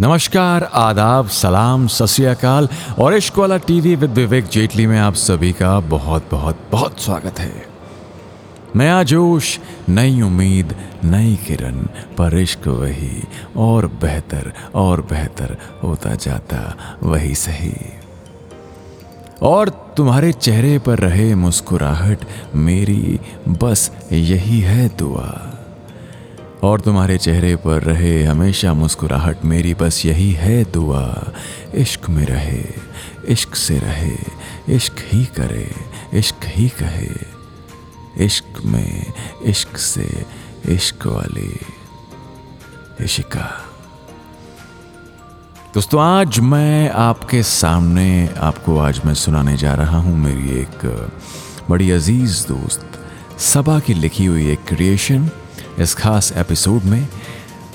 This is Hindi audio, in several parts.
नमस्कार, आदाब, सलाम सस्काल और इश्क वाला टीवी विद विवेक जेटली में आप सभी का बहुत बहुत बहुत स्वागत है। नया जोश नई उम्मीद, नई किरण, पर इश्क वही और बेहतर और बेहतर होता जाता, वही सही। और तुम्हारे चेहरे पर रहे मुस्कुराहट, मेरी बस यही है दुआ। और तुम्हारे चेहरे पर रहे हमेशा मुस्कुराहट मेरी, बस यही है दुआ। इश्क में रहे, इश्क से रहे, इश्क ही करे, इश्क ही कहे। इश्क में, इश्क से, इश्क वाली। इशिका दोस्तों, आज मैं आपके सामने आपको आज मैं सुनाने जा रहा हूँ मेरी एक बड़ी अज़ीज़ दोस्त, सबा की लिखी हुई एक क्रिएशन। इस खास एपिसोड में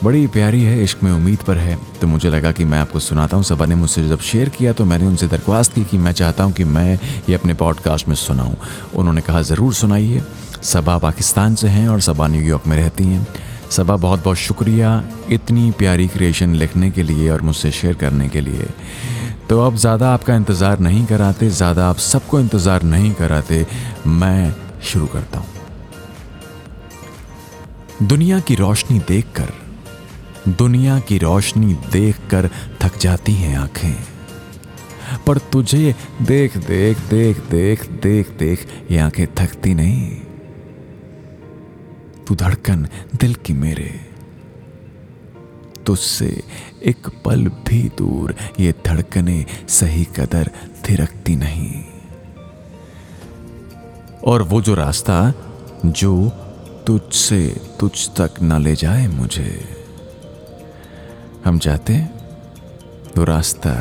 बड़ी प्यारी है, इश्क में उम्मीद पर है। तो मुझे लगा कि मैं आपको सुनाता हूँ, सबा ने मुझसे जब शेयर किया तो मैंने उनसे दरख्वास्त की कि मैं चाहता हूँ कि मैं ये अपने पॉडकास्ट में सुनाऊँ। उन्होंने कहा, ज़रूर सुनाइए। सबा पाकिस्तान से हैं और सबा न्यूयॉर्क में रहती हैं। सबा बहुत बहुत शुक्रिया इतनी प्यारी क्रिएशन लिखने के लिए और मुझसे शेयर करने के लिए। तो अब ज़्यादा आपका इंतज़ार नहीं कराते, ज़्यादा आप सबको इंतज़ार नहीं कराते, मैं शुरू करता हूँ। दुनिया की रोशनी देखकर, दुनिया की रोशनी देखकर थक जाती हैं आँखें। पर तुझे देख देख देख देख देख देख, ये आँखें थकती नहीं। तू धड़कन दिल की मेरे। तुझसे एक पल भी दूर ये धड़कने सही कदर थिरकती नहीं। और वो जो रास्ता, जो तुझसे तुझ तक न ले जाए मुझे। हम जाते तो रास्ता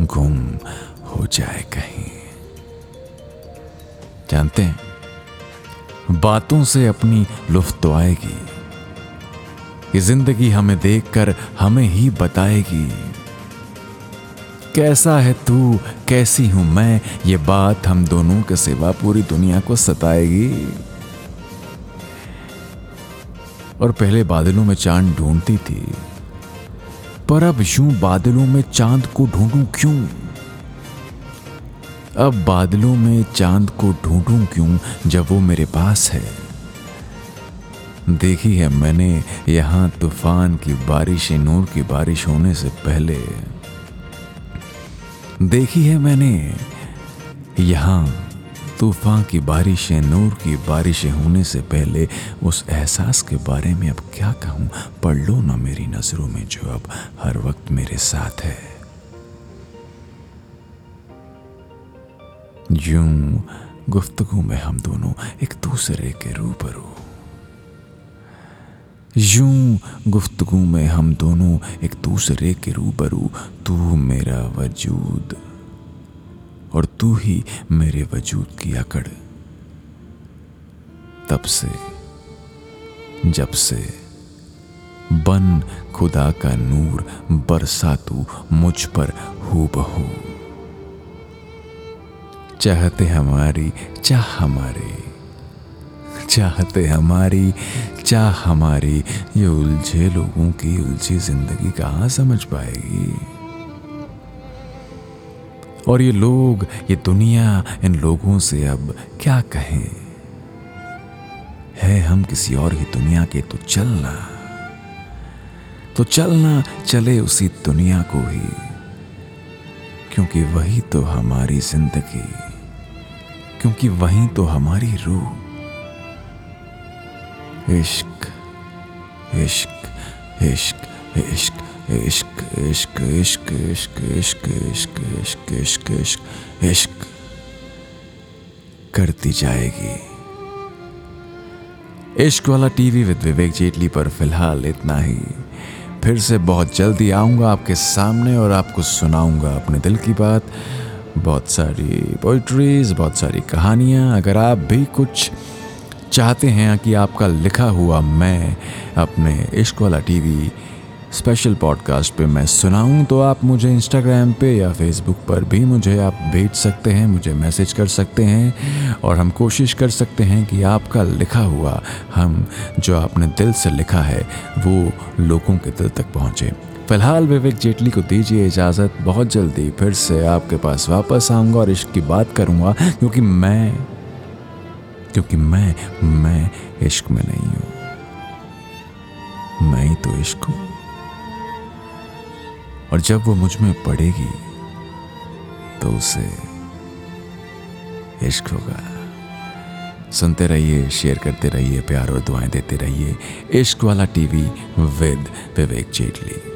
गुम हो जाए कहीं। जानते हैं, बातों से अपनी लुफ्त तो आएगी। ये ज़िंदगी हमें देखकर हमें ही बताएगी। कैसा है तू, कैसी हूँ मैं, ये बात हम दोनों के सिवा पूरी दुनिया को सताएगी। और पहले बादलों में चाँद ढूंढती थी। पर अब यूँ बादलों में चाँद को ढूंढूं क्यों? अब बादलों में चाँद को ढूंढूं क्यों, जब वो मेरे पास है? देखी है मैंने यहाँ तूफ़ान की बारिश, नूर की बारिश होने से पहले। देखी है मैंने यहाँ तूफ़ान की बारिशें, नूर की बारिशें होने से पहले उस एहसास के बारे में अब क्या कहूँ? पढ़ लो ना मेरी नज़रों में जो अब हर वक्त मेरे साथ है। यूँ गुफ्तगु में हम दोनों एक दूसरे के रूबरू। यूँ गुफ्तगु में हम दोनों एक दूसरे के रूबरू। तू मेरा वजूद। और तू ही मेरे वजूद की अकड़। तब से, जब से बन खुदा का नूर बरसा तू मुझ पर हो बहू चाहते हमारी, चाह हमारी, चाहते हमारी, चाह हमारी, ये उलझे लोगों की उलझी ज़िंदगी कहाँ समझ पाएगी? और ये लोग, ये दुनिया इन लोगों से अब क्या कहें? है हम किसी और ही दुनिया के तो चलना। तो चलना चले उसी दुनिया को ही, क्योंकि वही तो हमारी ज़िंदगी, क्योंकि वही तो हमारी रूह। इश्क इश्क इश्क इश्क इश्क इश्क इश्क इश्क इश्क इश्क इश्क इश्क इश्क इश्क करती जाएगी। इश्क वाला टीवी विद विवेक जेटली पर फ़िलहाल इतना ही। फिर से बहुत जल्दी आऊँगा आपके सामने और आपको सुनाऊँगा अपने दिल की बात। बहुत सारी पोइट्रीज बहुत सारी कहानियाँ। अगर आप भी कुछ चाहते हैं कि आपका लिखा हुआ मैं अपने इश्क वाला टीवी स्पेशल पॉडकास्ट पे मैं सुनाऊं तो आप मुझे इंस्टाग्राम पे या फेसबुक पर भी मुझे आप भेज सकते हैं, मुझे मैसेज कर सकते हैं और हम कोशिश कर सकते हैं कि आपका लिखा हुआ हम जो आपने दिल से लिखा है वो लोगों के दिल तक पहुँचे। फ़िलहाल विवेक जेटली को दीजिए इजाज़त, बहुत जल्दी फिर से आपके पास वापस आऊँगा और इश्क की बात करूँगा क्योंकि मैं क्योंकि मैं मैं इश्क में नहीं हूँ। मैं ही तो इश्क हूँ। और जब वो मुझमें पड़ेगी तो उसे इश्क होगा। सुनते रहिए, शेयर करते रहिए, प्यार और दुआएँ देते रहिए। इश्क वाला टीवी विद विवेक जेटली।